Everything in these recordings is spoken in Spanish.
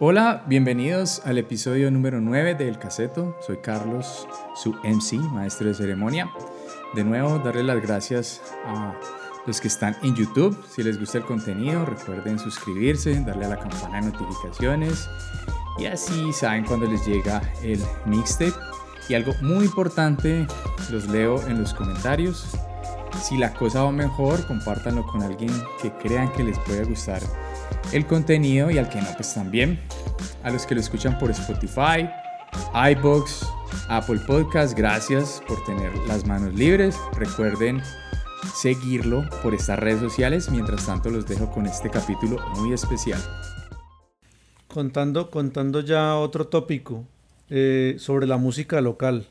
Hola, bienvenidos al episodio número 9 del Caseto. Soy Carlos, su MC, maestro de ceremonia. De nuevo, darle las gracias a los que están en YouTube. Si les gusta el contenido, recuerden suscribirse, darle a la campana de notificaciones y así saben cuando les llega el mixtape. Y algo muy importante, los leo en los comentarios. Si la cosa va mejor, compártanlo con alguien que crean que les puede gustar el contenido y al que no, pues también. A los que lo escuchan por Spotify, iBox, Apple Podcast, gracias por tener las manos libres. Recuerden seguirlo por estas redes sociales. Mientras tanto, los dejo con este capítulo muy especial. Contando, contando ya otro tópico eh, sobre la música local.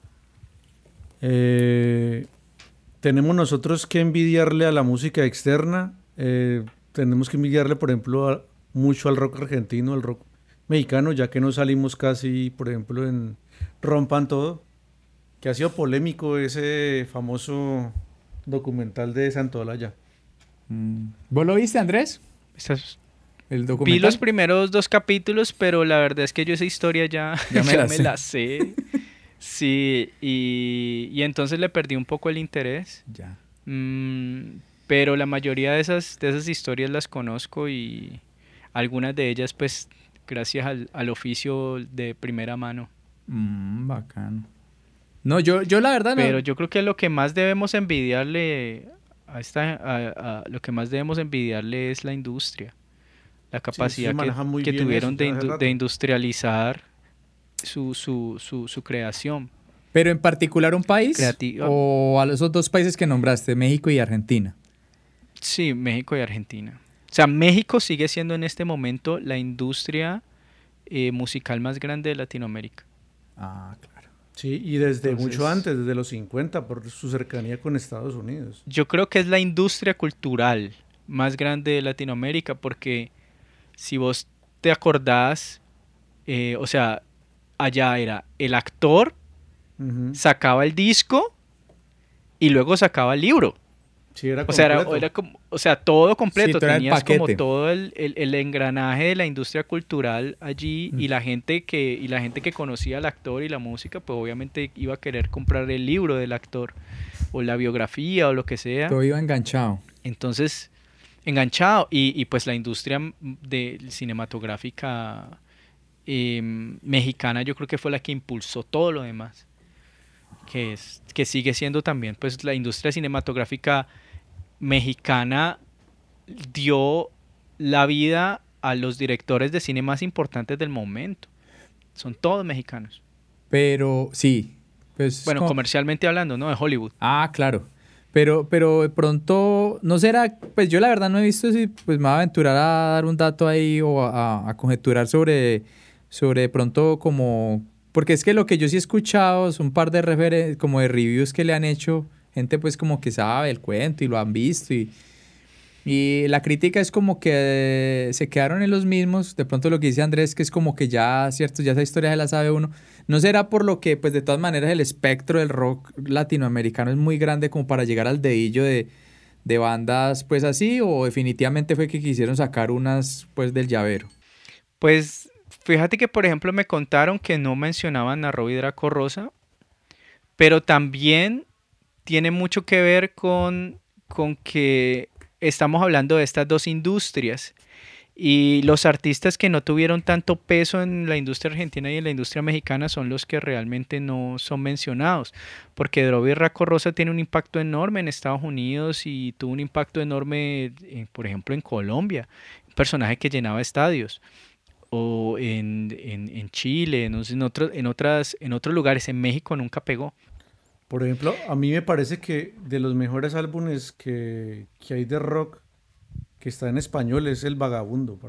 Eh, tenemos nosotros que envidiarle a la música externa. Eh, tenemos que envidiarle, por ejemplo, mucho al rock argentino, al rock mexicano, ya que no salimos casi, por ejemplo, en Rompan Todo, que ha sido polémico ese famoso documental de Santolaya. Mm. ¿Vos lo viste, Andrés? El documental. Vi los primeros dos capítulos, pero la verdad es que yo esa historia ya, ya me, la, sé. sí, y, y, entonces le perdí un poco el interés. Ya. Mm, pero la mayoría de esas, de esas historias las conozco y algunas de ellas pues gracias al, oficio de primera mano. Mm, bacano. No, yo, yo la verdad no. Pero yo creo que lo que más debemos envidiarle a esta, a, lo que más debemos envidiarle es la industria, la capacidad que, tuvieron de, industrializar su, su, su, su, creación. Pero en particular un país o a esos dos países que nombraste, México y Argentina. Sí, México y Argentina. O sea, México sigue siendo en este momento la industria eh, musical más grande de Latinoamérica. Ah, claro. Sí, y desde mucho antes, desde los 50, por su cercanía con Estados Unidos. Yo creo que es la industria cultural más grande de Latinoamérica, porque si vos te acordás, eh, o sea, allá era el actor, sacaba el disco y luego sacaba el libro o, sea, era, como, o sea, todo completo. Tenías como todo el, engranaje de la industria cultural allí y, mm. la gente que, y la gente que conocía al actor y la música, pues obviamente iba a querer comprar el libro del actor o la biografía o lo que sea. Todo iba enganchado. Entonces, enganchado. Y, pues la industria de cinematográfica em, mexicana yo creo que fue la que impulsó todo lo demás. Que, es, que sigue siendo también pues la industria cinematográfica mexicana dio la vida a los directores de cine más importantes del momento. Son todos mexicanos. Pero sí. Pues, bueno, comercialmente hablando, ¿no? De Hollywood. Ah, claro. Pero, pero de pronto, no será, pues yo la verdad no he visto si pues me va a aventurar a dar un dato ahí o a, conjeturar sobre, sobre de pronto como, porque es que lo que yo sí he escuchado son un par de referencias, como de reviews que le han hecho gente pues como que sabe el cuento y lo han visto y, y la crítica es como que se quedaron en los mismos, de pronto lo que dice Andrés que es como que ya, cierto, ya esa historia se la sabe uno, no será por lo que pues de todas maneras el espectro del rock latinoamericano es muy grande como para llegar al dedillo de, de bandas pues así o definitivamente fue que quisieron sacar unas pues del llavero. Pues fíjate que por ejemplo me contaron que no mencionaban a Robbie Draco Rosa, pero también tiene mucho que ver con, con que estamos hablando de estas dos industrias y los artistas que no tuvieron tanto peso en la industria argentina y en la industria mexicana son los que realmente no son mencionados, porque Droby Raco Rosa tiene un impacto enorme en Estados Unidos y tuvo un impacto enorme, por ejemplo, en Colombia, un personaje que llenaba estadios, o en, Chile, en, en, en, otras, en otros lugares, en México nunca pegó. Por ejemplo, a mí me parece que de los mejores álbumes que, hay de rock que está en español es El Vagabundo.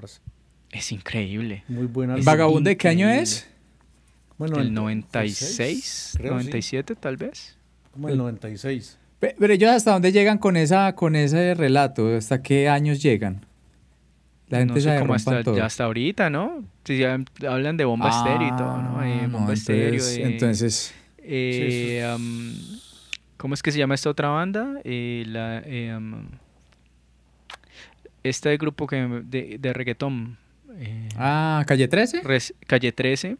Es increíble. Muy buena. ¿Vagabundo de qué año es? Bueno, el 96, 97 tal vez. Como el 96. Pero ellos hasta dónde llegan con esa con ese relato, hasta qué años llegan. La gente no sé cómo hasta, ya hasta ahorita, ¿no? Si ya hablan de bomba estéreo y todo, ¿no? Ah, bomba estéreo. entonces eh, ¿Cómo es que se llama esta otra banda? Eh, eh, este grupo que de, de reggaetón. eh, Ah, calle 13. Res- Calle 13.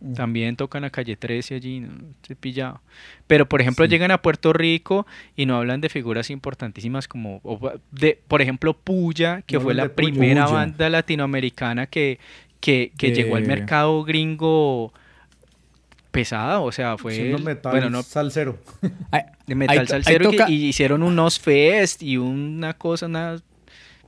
Mm. También tocan a Calle 13 allí, no estoy pillado. Pero, por ejemplo, Sí. llegan a Puerto Rico y no hablan de figuras importantísimas como, de, por ejemplo, Puya, que No fue la primera Puya. banda latinoamericana que, que, que llegó al mercado gringo pesada, o sea, fue... Siendo el- metal bueno, no, salsero. De metal ahí salsero que- y hicieron unos fest y una cosa, una,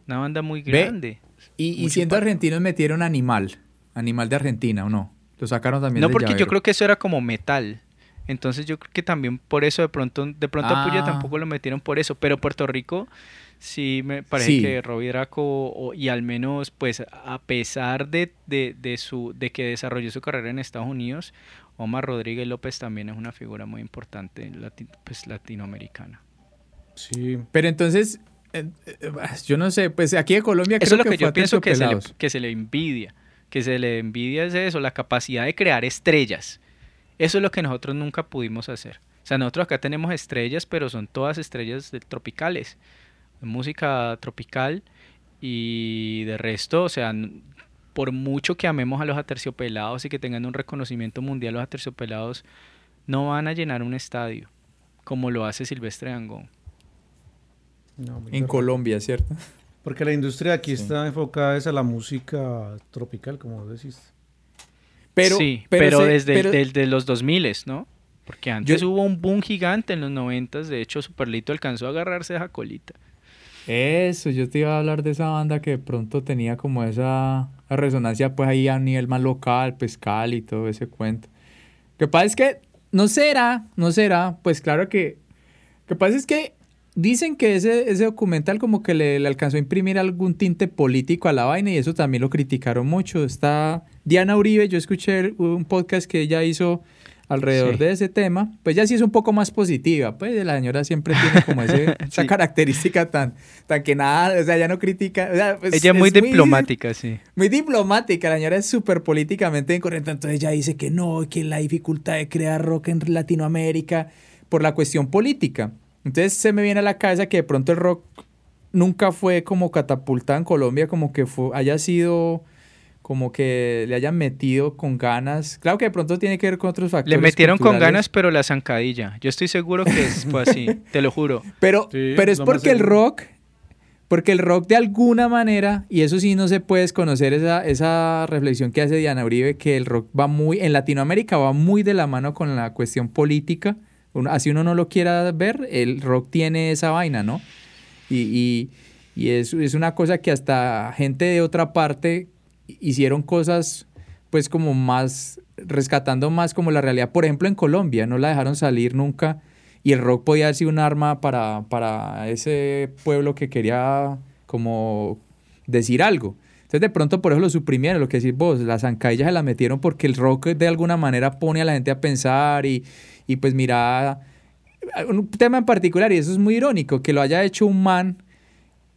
una banda muy Ve, grande. Y, y siendo argentinos metieron Animal. Animal de Argentina, ¿o no? Lo sacaron también No, porque yo creo que eso era como metal. Entonces yo creo que también por eso de pronto, de pronto a Puya Ah. tampoco lo metieron por eso. Pero Puerto Rico sí me parece Sí. que Robbie Draco, o- y al menos pues a pesar de, de, de su, de que desarrolló su carrera en Estados Unidos, Omar Rodríguez López también es una figura muy importante lati- pues, latinoamericana. Sí. Pero entonces, eh, eh, yo no sé, pues aquí de Colombia Eso creo es lo que, yo pienso que se, le, Aterciopelados. que se le envidia. Que se le envidia es eso, la capacidad de crear estrellas. Eso es lo que nosotros nunca pudimos hacer. O sea, nosotros acá tenemos estrellas, pero son todas estrellas de- tropicales. Música tropical y de resto, o sea, por mucho que amemos a los aterciopelados y que tengan un reconocimiento mundial, los aterciopelados no van a llenar un estadio como lo hace Silvestre Dangond. No, En. Colombia, ¿cierto? Porque la industria aquí Sí. está enfocada es a la música tropical, como vos decís. Pero, sí, pero, desde, pero- desde los 2000, ¿no? Porque antes Yo- hubo un boom gigante en los 90, de hecho Superlito alcanzó a agarrarse esa colita. Eso, yo te iba a hablar de esa banda que de pronto tenía como esa resonancia pues ahí a nivel más local, Cali y todo ese cuento. Lo que pasa es que no será, no será, pues claro que... Lo que pasa es que dicen que ese, ese documental como que le, le alcanzó a imprimir algún tinte político a la vaina y eso también lo criticaron mucho. Está Diana Uribe, yo escuché un podcast que ella hizo alrededor Sí. de ese tema, pues ya sí es un poco más positiva, pues la señora siempre tiene como ese, esa característica tan, tan que nada, o sea, ya no critica, o sea, pues, Ella es muy es diplomática, sí. muy diplomática, la señora es súper políticamente incorrecta, entonces ella dice que no, que la dificultad de crear rock en Latinoamérica por la cuestión política. Entonces se me viene a la cabeza que de pronto el rock nunca fue como catapultado en Colombia, como que fue, haya sido como que le hayan metido con ganas. Claro que de pronto tiene que ver con otros factores. Le metieron con ganas, pero la zancadilla. Yo estoy seguro que es- fue así, te lo juro. Pero, Sí, pero es porque el rock, porque el rock de alguna manera, y eso sí no se puede desconocer esa, esa reflexión que hace Diana Uribe, que el rock va muy, en Latinoamérica va muy de la mano con la cuestión política. Uno- así uno no lo quiera ver, el rock tiene esa vaina, ¿no? Y, y, y es, es una cosa que hasta gente de otra parte hicieron cosas pues como más, rescatando más como la realidad. Por ejemplo, en Colombia no la dejaron salir nunca y el rock podía ser un arma para, para ese pueblo que quería como decir algo. Entonces de pronto por eso lo suprimieron, lo que decís vos, las zancadillas se las metieron porque el rock de alguna manera pone a la gente a pensar y, y pues mira, un tema en particular y eso es muy irónico, que lo haya hecho un man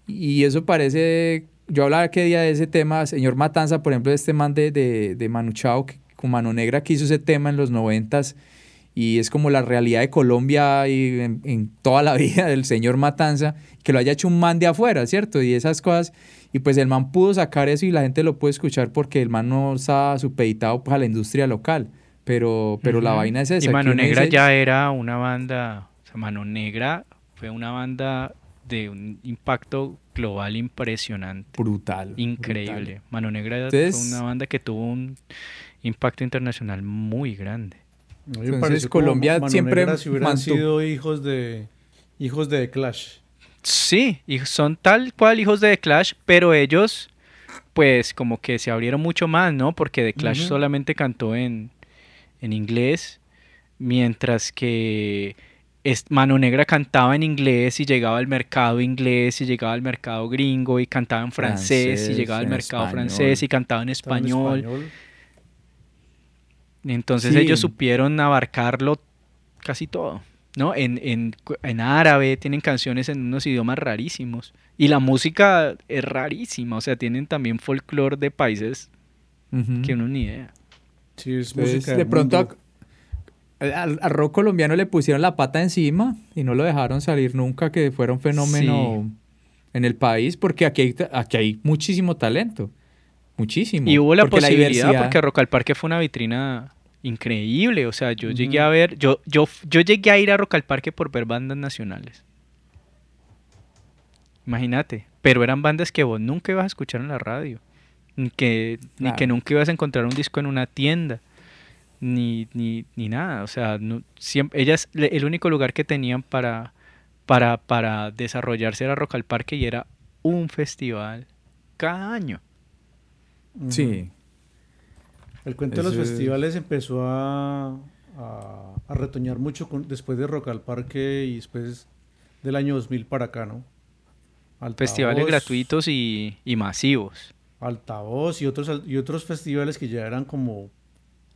y eso parece, yo hablaba que día de ese tema, señor Matanza, por ejemplo, de este man de, de, de Manu Chao, que, con Mano Negra que hizo ese tema en los noventas y es como la realidad de Colombia y en, en toda la vida del señor Matanza, que lo haya hecho un man de afuera, ¿cierto? Y esas cosas, y pues el man pudo sacar eso y la gente lo puede escuchar porque el man no está supeditado pues, a la industria local, pero, pero la vaina es esa. Y Mano Negra dice- ya era una banda, o sea, Mano Negra fue una banda de un impacto global impresionante, Brutal. increíble. brutal. Mano Negra Entonces- fue una banda que tuvo un impacto internacional muy grande. Entonces, Colombia Mano siempre Negra si hubieran mantuvo- sido hijos de hijos de The Clash. Sí, y son tal cual hijos de The Clash, pero ellos pues como que se abrieron mucho más, ¿no? Porque The Clash solamente cantó en, en inglés, mientras que Mano Negra cantaba en inglés y llegaba al mercado inglés y llegaba al mercado gringo y cantaba en francés, y llegaba al mercado español. francés y cantaba en español. Entonces Sí. ellos supieron abarcarlo casi todo, ¿no? En, en, en árabe, tienen canciones en unos idiomas rarísimos. Y la música es rarísima, o sea, tienen también folclore de países que uno ni idea. Sí, es música de pronto al, al rock colombiano le pusieron la pata encima y no lo dejaron salir nunca, que fuera un fenómeno en el país, porque aquí hay, aquí hay muchísimo talento. muchísimo. Y hubo la posibilidad porque Rock al Parque fue una vitrina increíble, o sea, yo llegué a ver, yo, yo, yo llegué a ir a Rock al Parque por ver bandas nacionales. Imagínate, pero eran bandas que vos nunca ibas a escuchar en la radio, ni que, ni que nunca ibas a encontrar un disco en una tienda, ni, ni, ni nada, o sea, no, siempre, ellas, el único lugar que tenían para, para, para desarrollarse era Rock al Parque y era un festival cada año. Sí. El cuento de los festivales empezó a, a, retoñar mucho después de Rock al Parque y después del año 2000 para acá, ¿no? festivales gratuitos y, masivos. Altavoz y otros, y otros festivales que ya eran como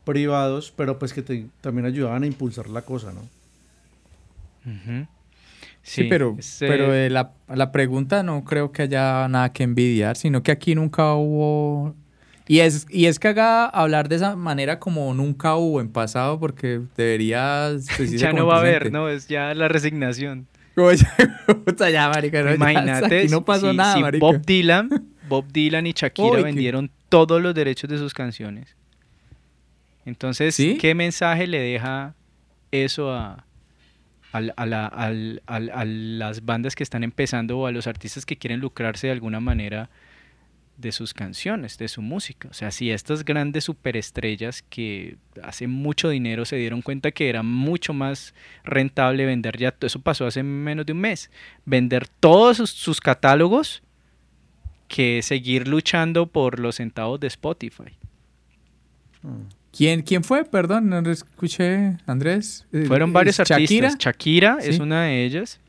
privados, pero pues que también ayudaban a impulsar la cosa, ¿no? Sí, pero, pero la, la, pregunta no creo que haya nada que envidiar, sino que aquí nunca hubo... Y es, y es que haga hablar de esa manera como nunca hubo en pasado, porque debería... Pues, ya no va a haber, ¿no? Es ya la resignación. ya, marica, Imagínate, no pasó nada, Bob Dylan, Bob Dylan y Shakira vendieron todos los derechos de sus canciones. Entonces, ¿qué mensaje le deja eso a, a, las bandas que están empezando o a los artistas que quieren lucrarse de alguna manera de sus canciones, de su música. O sea, si estas grandes superestrellas que hace mucho dinero se dieron cuenta que era mucho más rentable vender ya, eso pasó hace menos de un mes, vender todos sus, catálogos que seguir luchando por los centavos de Spotify. ¿Quién, ¿Quién fue? Perdón, no escuché, Andrés. Eh, Fueron varios artistas. Shakira es una de ellas.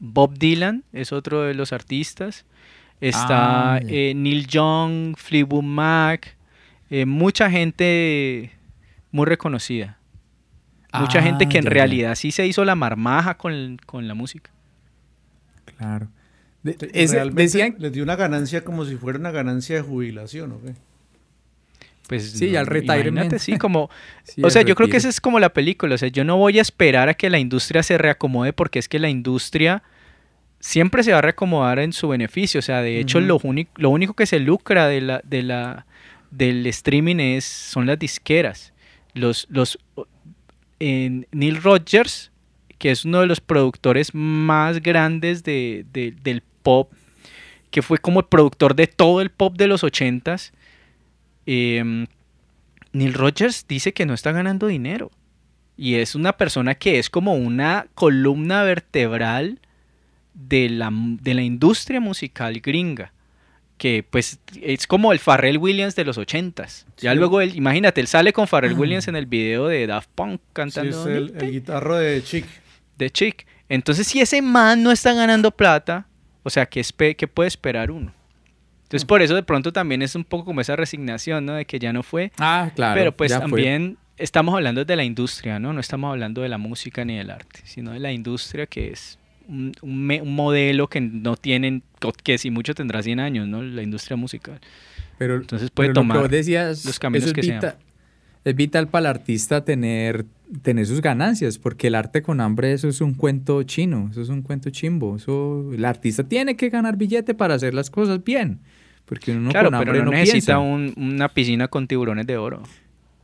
Bob Dylan es otro de los artistas. Está ah, eh, Neil Young, Fleetwood Mac, eh, mucha gente muy reconocida. Mucha ah, gente que en realidad sí se hizo la marmaja con, la música. Claro. decían... les dio una ganancia como si fuera una ganancia de jubilación, ¿o qué? Pues sí, al retirement. Sí, como, o sea, yo creo que esa es como la película, o sea, yo no voy a esperar a que la industria se reacomode porque es que la industria siempre se va a reacomodar en su beneficio, o sea, de hecho lo, único, lo único que se lucra de la, de la, del streaming es, son las disqueras. Los, los, en Neil Rogers, que es uno de los productores más grandes de, del pop, que fue como el productor de todo el pop de los ochentas, Em, Neil Rogers dice que no está ganando dinero. Y es una persona que es como una columna vertebral de la, de la industria musical gringa. Que pues es como el Pharrell Williams de los ochentas. Ya luego él, imagínate, él sale con Pharrell Williams en el video de Daft Punk cantando. Sí, es el, guitarro de Chick. De. Entonces, si ese man no está ganando plata, o sea, ¿qué, qué puede esperar uno? Entonces, por eso de pronto también es un poco como esa resignación, ¿no? De que ya no fue. Ah, claro. Pero pues también estamos hablando de la industria, ¿no? No estamos hablando de la música ni del arte, sino de la industria que es un, modelo que no tienen, que si mucho tendrá 100 años, ¿no? La industria musical. Pero, Entonces puede tomar los caminos que sean. Es vital para el artista tener, tener sus ganancias, porque el arte con hambre eso es un cuento chino, eso es un cuento chimbo. Eso, el artista tiene que ganar billete para hacer las cosas bien. Porque uno claro, pero no, necesita una piscina con tiburones de oro.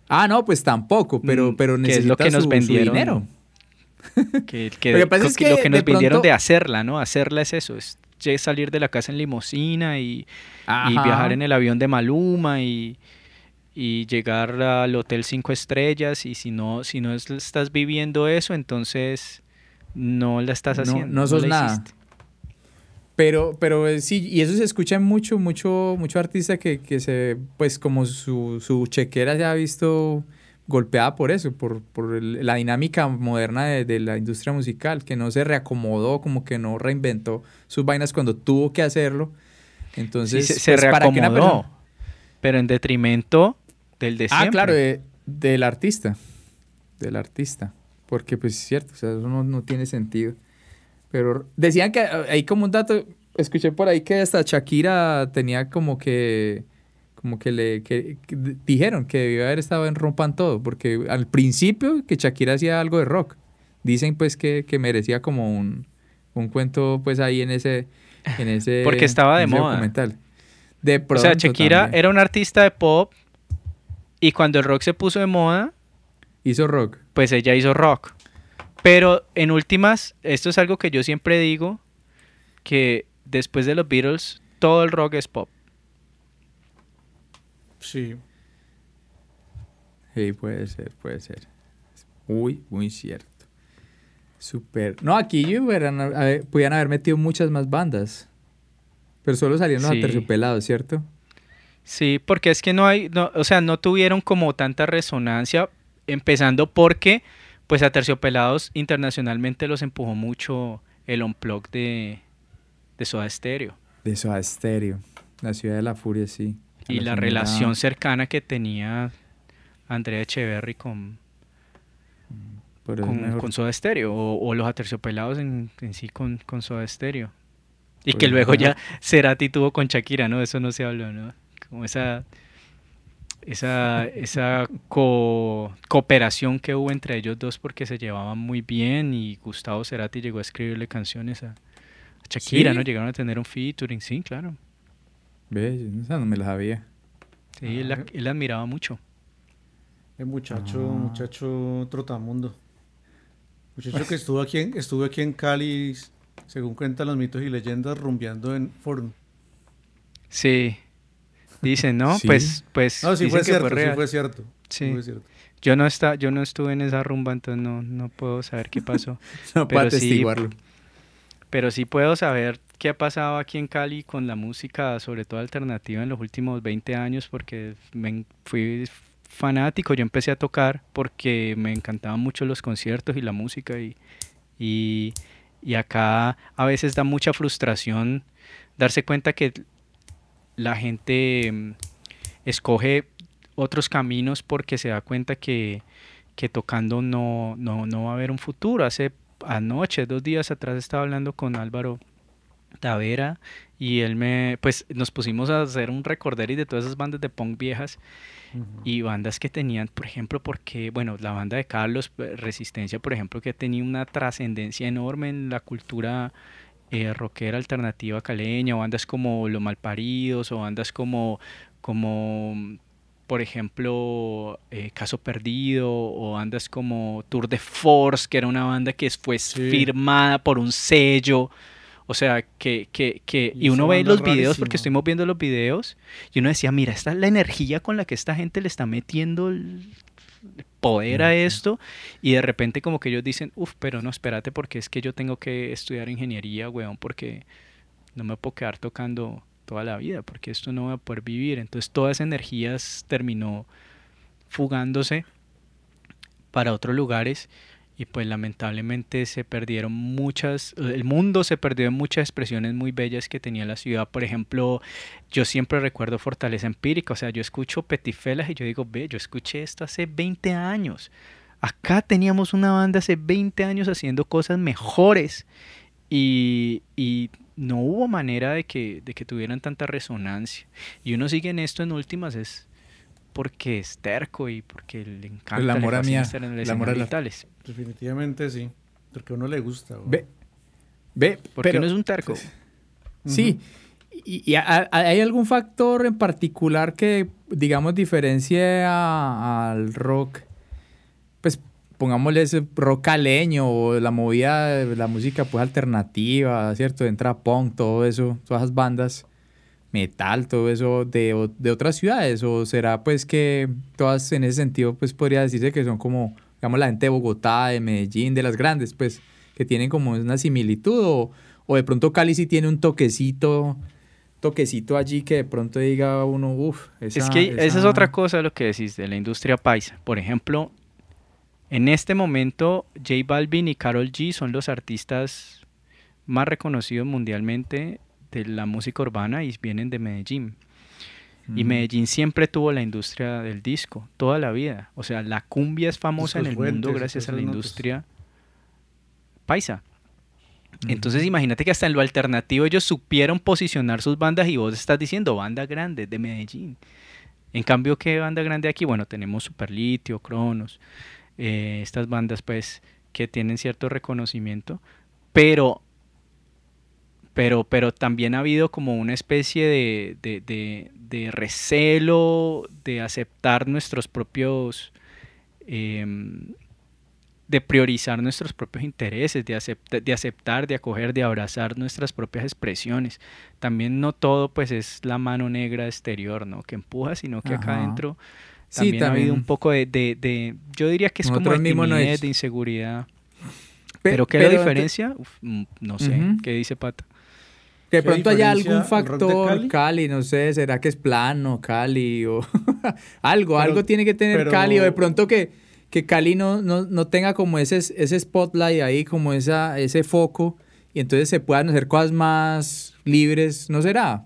Ah, no, pues tampoco, pero, mm, pero necesita es lo que nos vendieron. dinero. Que, lo que nos vendieron de hacerla, ¿no? Hacerla es eso, es salir de la casa en limosina y, viajar en el avión de Maluma y, llegar al hotel cinco estrellas y si no, si no estás viviendo eso, entonces no la estás haciendo. No, sos nada. Pero, pero eh, sí, y eso se escucha mucho, mucho, mucho artista que, que se, pues como su, su, chequera se ha visto golpeada por eso, por, por la dinámica moderna de, de, la industria musical, que no se reacomodó, como que no reinventó sus vainas cuando tuvo que hacerlo. Entonces, se, pues, reacomodó, pero en detrimento del de Ah, claro, del artista, del artista, porque pues es cierto, o sea, eso no, no tiene sentido. Pero decían que hay como un dato, escuché por ahí que hasta Shakira tenía como que como que le dijeron que debió haber estado en Rompan Todo, porque al principio que Shakira hacía algo de rock. Dicen pues que, merecía como un, cuento pues ahí en ese en ese porque estaba de moda. documental. De pronto o sea, Shakira también. era una artista de pop y cuando el rock se puso de moda, Hizo rock. pues ella hizo rock. Pero en últimas, esto es algo que yo siempre digo, que después de los Beatles, todo el rock es pop. Sí. Sí, puede ser, puede ser. Muy, muy cierto. Súper. No, aquí hubieran, a ver, podían haber metido muchas más bandas. Pero solo salieron los Sí. aterciopelados, ¿cierto? Sí, porque es que no hay, no, o sea, no tuvieron como tanta resonancia, empezando porque, pues a Terciopelados internacionalmente los empujó mucho el unplug de, de Soda Stereo. De Soda Stereo. La ciudad de la furia, sí. A Y la relación cercana que tenía Andrea Echeverry con, con, Soda Stereo, o, o los Aterciopelados en, en sí con, con Soda Stereo. Y Pues que luego mejor. ya Cerati tuvo con Shakira, ¿no? Eso no se habló, ¿no? Como esa esa, esa co- cooperación que hubo entre ellos dos porque se llevaban muy bien y Gustavo Cerati llegó a escribirle canciones a, a Shakira, ¿Sí? ¿no? Llegaron a tener un featuring, sí, claro. Ve, esa no me la sabía. Sí, él, la- él la admiraba mucho. El muchacho, Ah. muchacho trotamundo. Muchacho que estuvo aquí en, estuvo aquí en Cali, según cuentan los mitos y leyendas, rumbeando en Forum. Sí. Dicen, ¿no? Sí. Pues, pues No, sí dicen fue que cierto, sí real. fue cierto. Sí. fue cierto. Yo no está, yo no estuve en esa rumba, entonces no, no puedo saber qué pasó. No Pero para sí, atestiguarlo. Pero sí puedo saber qué ha pasado aquí en Cali con la música, sobre todo alternativa, en los últimos 20 años, porque me fui fanático. Yo empecé a tocar porque me encantaban mucho los conciertos y la música. Y, y, y acá a veces da mucha frustración darse cuenta que la gente mm, escoge otros caminos porque se da cuenta que, que tocando no, no, no va a haber un futuro. Hace anoche, dos días atrás, estaba hablando con Álvaro Tavera y él me, pues nos pusimos a hacer un recorder de todas esas bandas de punk viejas y bandas que tenían, por ejemplo, porque, bueno, la banda de Carlos, eh, Resistencia, por ejemplo, que tenía una trascendencia enorme en la cultura eh, rockera alternativa caleña, o bandas como Los Malparidos, o bandas como, como por ejemplo, eh, Caso Perdido, o bandas como Tour de Force, que era una banda que fue Sí. firmada por un sello. O sea, que, que, que Y y uno ve los videos, porque estuvimos viendo los videos, y uno decía, mira, esta es la energía con la que esta gente le está metiendo el poder a esto, y de repente como que ellos dicen, uff, pero no, espérate, porque es que yo tengo que estudiar ingeniería, weón, porque no me puedo quedar tocando toda la vida, porque esto no va a poder vivir. Entonces toda esa energía s- terminó fugándose para otros lugares y pues lamentablemente se perdieron muchas, el mundo se perdió en muchas expresiones muy bellas que tenía la ciudad. Por ejemplo, yo siempre recuerdo Fortaleza Empírica, o sea, yo escucho Petifelas y yo digo, ve, yo escuché esto hace 20 años. Acá teníamos una banda hace 20 años haciendo cosas mejores y, y no hubo manera de que, de que tuvieran tanta resonancia. Y uno sigue en esto en últimas es porque es terco y porque le encanta El amor le a fascina mía, estar en el la- y tales. Definitivamente sí. Porque a uno le gusta. güey. Ve, ve, Porque pero uno es un terco. Sí. ¿Y, y a- a- hay algún factor en particular que, digamos, diferencie a- al rock? Pues pongámosle ese rock caleño o la movida de la música pues alternativa, ¿cierto? Entra punk, todo eso, todas esas bandas, metal, todo eso de, de otras ciudades. ¿O será pues que todas en ese sentido pues podría decirse que son como, digamos, la gente de Bogotá, de Medellín, de las grandes, pues que tienen como una similitud o, o de pronto Cali sí tiene un toquecito toquecito allí que de pronto diga uno, uff, es que esa es otra cosa de lo que decís de la industria paisa. Por ejemplo, en este momento J Balvin y Carol G son los artistas más reconocidos mundialmente de la música urbana y vienen de Medellín. Y. Medellín siempre tuvo la industria del disco, toda la vida. O sea, la cumbia es famosa en el mundo gracias a la industria paisa. Entonces imagínate que hasta en lo alternativo ellos supieron posicionar sus bandas y vos estás diciendo banda grande de Medellín. En cambio, ¿qué banda grande aquí? Bueno, tenemos Superlitio, Cronos, eh, estas bandas pues que tienen cierto reconocimiento, pero pero, pero también ha habido como una especie de, de, de, recelo de aceptar nuestros propios, em, de priorizar nuestros propios intereses, de, de aceptar, de acoger, de abrazar nuestras propias expresiones. También no todo pues es la mano negra exterior, ¿no? Que empuja, sino que acá adentro también, ha habido un poco de, de, yo diría que es como de timidez, de inseguridad. Pero, ¿qué es la diferencia? Mm, no sé, ¿qué dice Pata? Que de pronto haya algún factor Cali? no sé, será que es plano Cali o algo, algo tiene que tener Cali o de pronto que, que Cali no, no, tenga como ese, ese spotlight ahí, como esa, ese foco y entonces se puedan hacer cosas más libres, ¿no será?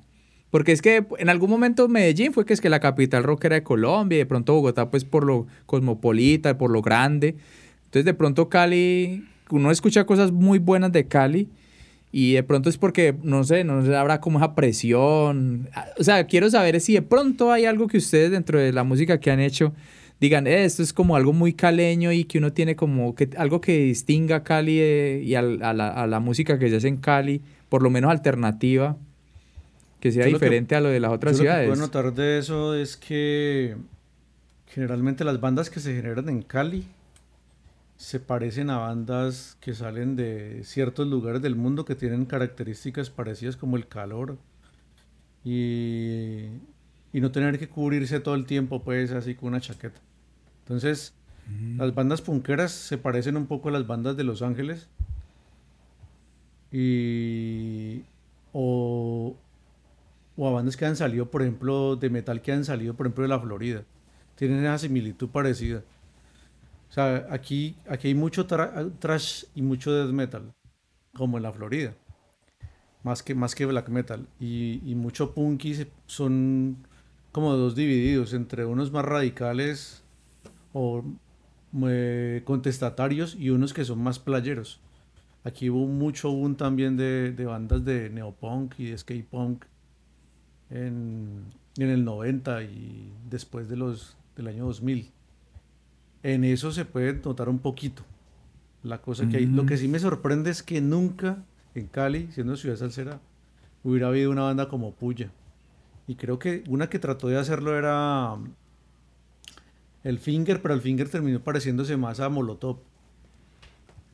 Porque es que en algún momento Medellín fue que es que la capital rock era de Colombia y de pronto Bogotá pues por lo cosmopolita, por lo grande. Entonces de pronto Cali, uno escucha cosas muy buenas de Cali y de pronto es porque, no sé, no sé, habrá como esa presión. O sea, quiero saber si de pronto hay algo que ustedes dentro de la música que han hecho digan, eh, esto es como algo muy caleño y que uno tiene como que, algo que distinga a Cali eh, y a, la, a la música que se hace en Cali, por lo menos alternativa que sea diferente a lo de las otras ciudades. Lo que puedo notar de eso es que generalmente las bandas que se generan en Cali se parecen a bandas que salen de ciertos lugares del mundo que tienen características parecidas como el calor y, y no tener que cubrirse todo el tiempo pues así con una chaqueta. Entonces, mm. las bandas punqueras se parecen un poco a las bandas de Los Ángeles y o, o a bandas que han salido, por ejemplo, de metal que han salido, por ejemplo, de la Florida. Tienen esa similitud parecida. O sea, aquí, aquí hay mucho trash y mucho death metal, como en la Florida. Más que, más que black metal. Y, y mucho punky son como dos divididos, entre unos más radicales o eh, contestatarios y unos que son más playeros. Aquí hubo mucho boom también de, de bandas de neopunk y de skate punk en, el 90 y después de los, del año 2000. En eso se puede notar un poquito la cosa que hay. Lo que sí me sorprende es que nunca en Cali, siendo ciudad salsera, hubiera habido una banda como Puya. Y creo que una que trató de hacerlo era um, el Finger, pero el Finger terminó pareciéndose más a Molotov.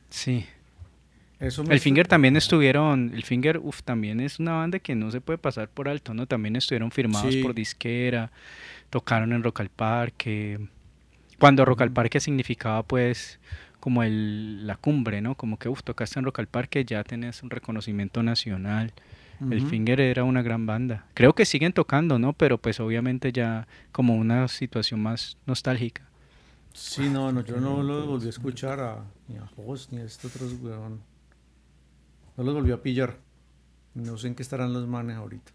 Sí el Finger también estuvieron, el Finger, uff, también es una banda que no se puede pasar por alto, ¿no? También estuvieron firmados por disquera, tocaron en Rock al Parque, cuando Rock al Parque significaba pues como el, la cumbre, ¿no? Como que, uff, tocaste en Rock al Parque, ya tenés un reconocimiento nacional. El Finger era una gran banda. Creo que siguen tocando, ¿no? Pero pues obviamente ya como una situación más nostálgica. Sí, no, no yo no lo volví a escuchar a, ni a Host ni a estos otros weón. No los volvió a pillar. No sé en qué estarán los manes ahorita.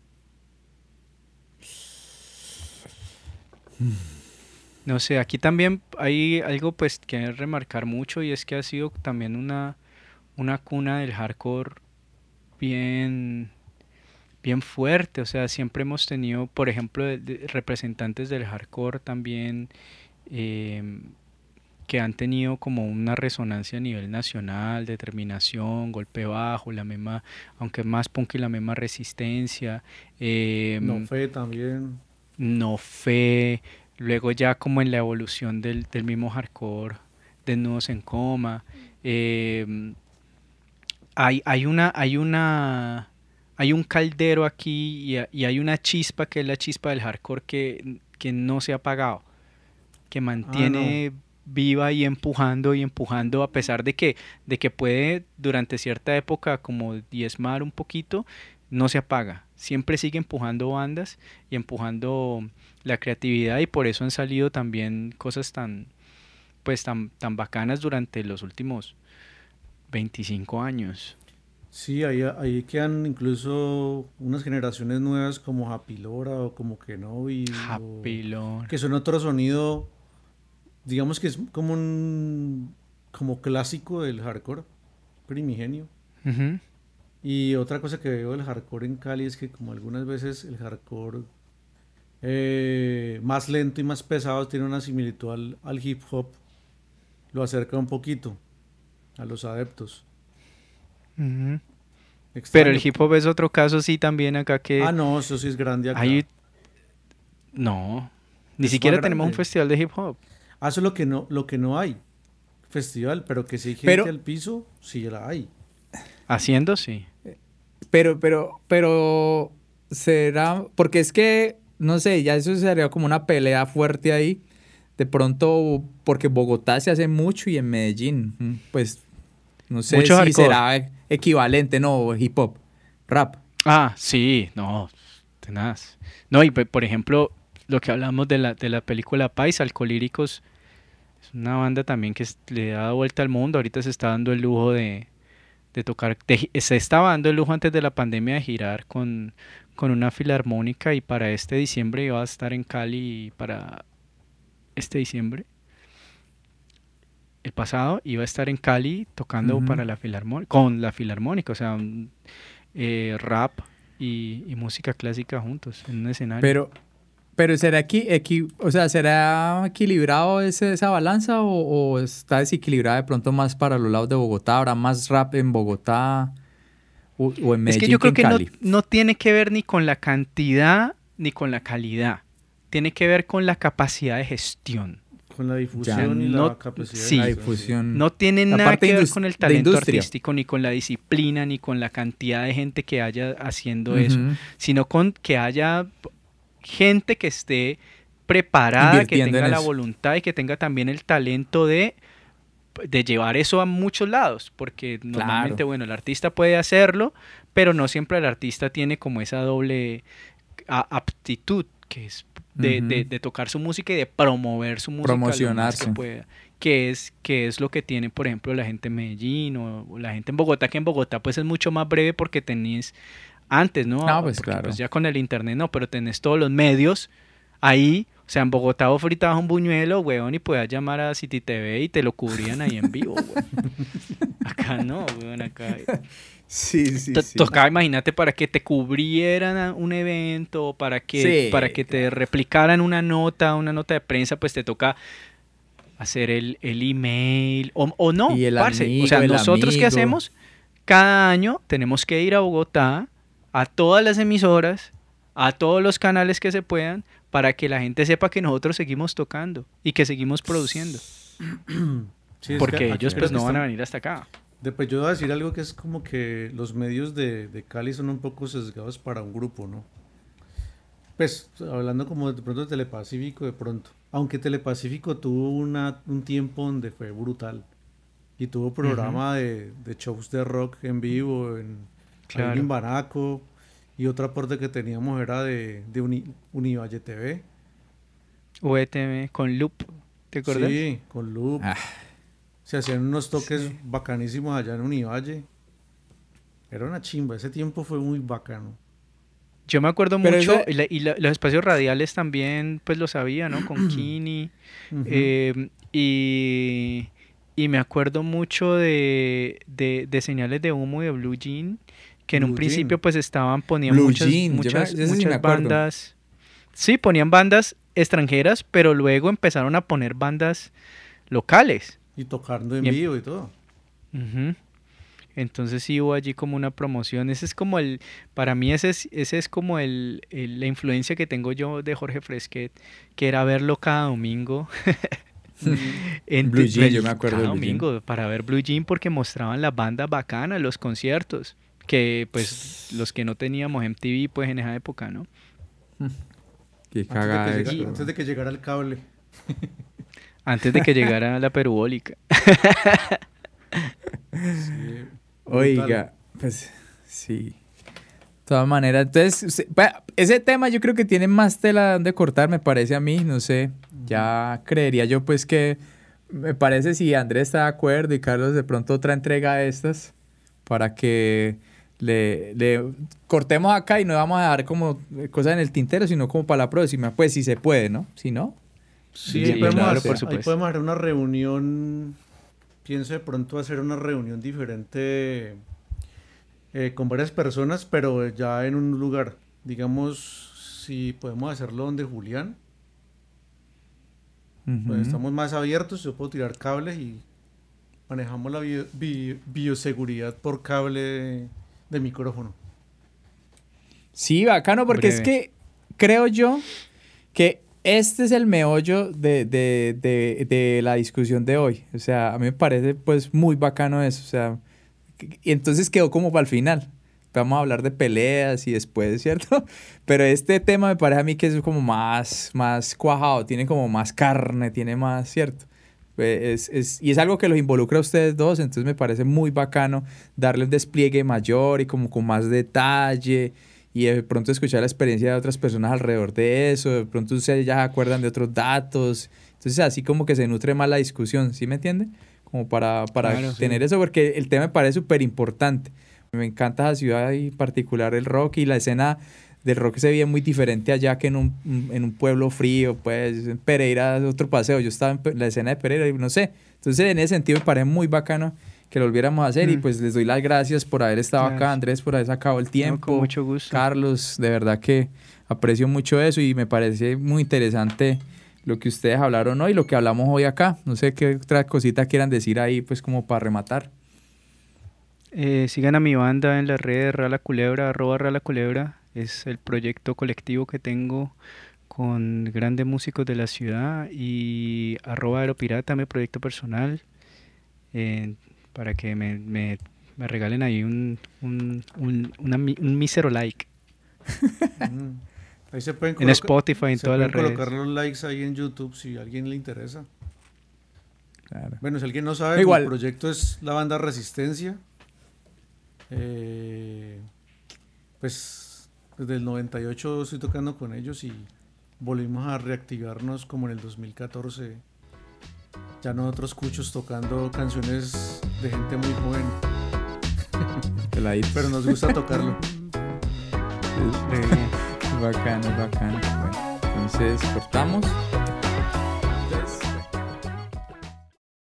No sé, aquí también hay algo pues que remarcar mucho y es que ha sido también una, una cuna del hardcore bien, bien fuerte. O sea, siempre hemos tenido, por ejemplo, representantes del hardcore también eh, que han tenido como una resonancia a nivel nacional, determinación, golpe bajo, la misma, aunque más punk y la misma resistencia. Eh, no fe también. No fe. Luego ya como en la evolución del, mismo hardcore, Desnudos en Coma. Em, hay, hay una, hay una, hay un caldero aquí y, hay una chispa que es la chispa del hardcore que, que no se ha apagado, que ah, mantiene viva y empujando y empujando a pesar de que, de que puede durante cierta época como diezmar un poquito, no se apaga. Siempre sigue empujando bandas y empujando la creatividad y por eso han salido también cosas tan pues tan, tan bacanas durante los últimos 25 años. Sí, ahí, ahí quedan incluso unas generaciones nuevas como Happy Lora o como Kenobi. Happy Lora. Que son otro sonido digamos que es como un como clásico del hardcore primigenio. Y otra cosa que veo del hardcore en Cali es que como algunas veces el hardcore eh, más lento y más pesado tiene una similitud al, hip hop, lo acerca un poquito a los adeptos. Pero el hip hop es otro caso, sí, también acá que. Ah, no, eso sí es grande acá. No, ni siquiera tenemos un festival de hip hop. Ah, eso es lo que no, lo que no hay. Festival, pero que si hay gente al piso, sí la hay. Haciendo, sí. Pero, pero, pero, será, porque es que, no sé, ya eso sería como una pelea fuerte ahí. De pronto, porque Bogotá se hace mucho y en Medellín, mm, pues, no sé si será equivalente, no, hip hop, rap. Ah, sí, no, tenaz. No, y por ejemplo, lo que hablamos de la, de la película Pais, Alcolíricos, es una banda también que le ha dado vuelta al mundo. Ahorita se está dando el lujo de, de tocar, se estaba dando el lujo antes de la pandemia de girar con, con una filarmónica y para este diciembre iba a estar en Cali para este diciembre. El pasado iba a estar en Cali tocando para la filarmónica, con la filarmónica, o sea, eh, rap y, y, música clásica juntos en un escenario. Pero pero será aquí, o sea, será equilibrado ese, esa balanza o, está desequilibrada de pronto más para los lados de Bogotá, habrá más rap en Bogotá o, en Medellín. Es que yo creo que, no, no, tiene que ver ni con la cantidad ni con la calidad, tiene que ver con la capacidad de gestión. Con la difusión y la capacidad sí, de difusión. No tiene nada que ver con el talento artístico, ni con la disciplina, ni con la cantidad de gente que haya haciendo eso, sino con que haya gente que esté preparada, que tenga la voluntad y que tenga también el talento de, de llevar eso a muchos lados, porque normalmente, bueno, el artista puede hacerlo, pero no siempre el artista tiene como esa doble aptitud que es de, tocar su música y de promover su música promocionarse que, pueda, que es que es lo que tiene por ejemplo la gente en Medellín o, o, la gente en Bogotá que en Bogotá pues es mucho más breve porque tenéis antes, ¿no? No, pues claro. Pues ya con el internet no, pero tenés todos los medios ahí. O sea, en Bogotá vos fritabas un buñuelo, weón, y podías llamar a City TV y te lo cubrían ahí en vivo, weón. Acá no, weón, acá. Sí, sí, sí. Tocaba, imagínate, para que te cubrieran un evento, para que, para que te replicaran una nota, una nota de prensa, pues te toca hacer el, el email, o, o no, y el o sea, nosotros qué hacemos, cada año tenemos que ir a Bogotá, a todas las emisoras, a todos los canales que se puedan, para que la gente sepa que nosotros seguimos tocando y que seguimos produciendo. Porque ellos pues no van a venir hasta acá. Después yo voy a decir algo que es como que los medios de, de, Cali son un poco sesgados para un grupo, ¿no? Pues hablando como de pronto de Telepacífico, de pronto. Aunque Telepacífico tuvo una, un tiempo donde fue brutal. Y tuvo programa de, de shows de rock en vivo, en, claro. en Baraco. Y otro aporte que teníamos era de, de Uni, Univalle TV. UETV con Loop, ¿te acuerdas? Sí, con Loop. Ah. Se hacían unos toques bacanísimos allá en Univalle. Era una chimba, ese tiempo fue muy bacano. Yo me acuerdo mucho, y, los espacios radiales también, pues lo sabía, ¿no? Con Kini. Em, y, y, me acuerdo mucho de, de, de, señales de humo de Blue Jean que en un principio pues estaban, ponían muchas, muchas, bandas. Sí, ponían bandas extranjeras, pero luego empezaron a poner bandas locales. Y tocando en em vivo y todo. Entonces sí hubo allí como una promoción. Ese es como el, para mí ese es, ese es como el, la influencia que tengo yo de Jorge Fresquet, que era verlo cada domingo. en Blue Jean, yo me acuerdo. Cada domingo para ver Blue Jean porque mostraban las bandas bacanas, los conciertos que pues los que no teníamos MTV pues en esa época, ¿no? Qué cagada antes, antes de que llegara el cable. Antes de que llegara la perubólica. Oiga, pues sí. De todas maneras, entonces, ese tema yo creo que tiene más tela de cortar, me parece a mí, no sé. Ya creería yo pues que, me parece si Andrés está de acuerdo y Carlos de pronto otra entrega de estas, para que le, cortemos acá y no vamos a dar como cosas en el tintero, sino como para la próxima, pues si se puede, ¿no? Si no. Sí, podemos, hacer, ahí podemos hacer una reunión, pienso de pronto hacer una reunión diferente eh, con varias personas, pero ya en un lugar, digamos, si podemos hacerlo donde Julián, pues estamos más abiertos, yo puedo tirar cables y manejamos la bioseguridad por cable de micrófono. Sí, bacano, porque es que creo yo que este es el meollo de, de, de, de, la discusión de hoy. O sea, a mí me parece pues muy bacano eso. O sea, y entonces quedó como para el final. Vamos a hablar de peleas y después, ¿cierto? Pero este tema me parece a mí que es como más, más cuajado, tiene como más carne, tiene más, ¿cierto? Es, es, y es algo que los involucra a ustedes dos, entonces me parece muy bacano darle un despliegue mayor y como con más detalle y de pronto escuchar la experiencia de otras personas alrededor de eso, de pronto ustedes ya se acuerdan de otros datos, entonces así como que se nutre más la discusión, ¿sí me entiende? Como para, para tener eso, porque el tema me parece súper importante. Me encanta la ciudad y en particular el rock y la escena del rock se veía muy diferente allá que en un, en un pueblo frío, pues en Pereira otro paseo, yo estaba en la escena de Pereira y no sé, entonces en ese sentido me parece muy bacano que lo volviéramos a hacer y mm. pues les doy las gracias por haber estado acá, Andrés, por haber sacado el tiempo. con mucho gusto. Carlos, de verdad que aprecio mucho eso y me parece muy interesante lo que ustedes hablaron hoy, lo que hablamos hoy acá. No sé qué otra cosita quieran decir ahí, pues como para rematar. Eh, sigan a mi banda en las redes Rala Culebra, arroba Rala Culebra. Es el proyecto colectivo que tengo con grandes músicos de la ciudad y arroba Aeropirata, mi proyecto personal. Eh, para que me, me, me regalen ahí un, un, un, un mísero like. Mm. Ahí se pueden en Spotify, en todas las redes. colocar los likes ahí en YouTube si a alguien le interesa. Bueno, si alguien no sabe, el proyecto es la banda Resistencia. Eh, pues desde el 98 estoy tocando con ellos y volvimos a reactivarnos como en el 2014 ya nosotros cuchos tocando canciones de gente muy joven. Pero nos gusta tocarlo. bacano, bacano. Bueno, entonces cortamos.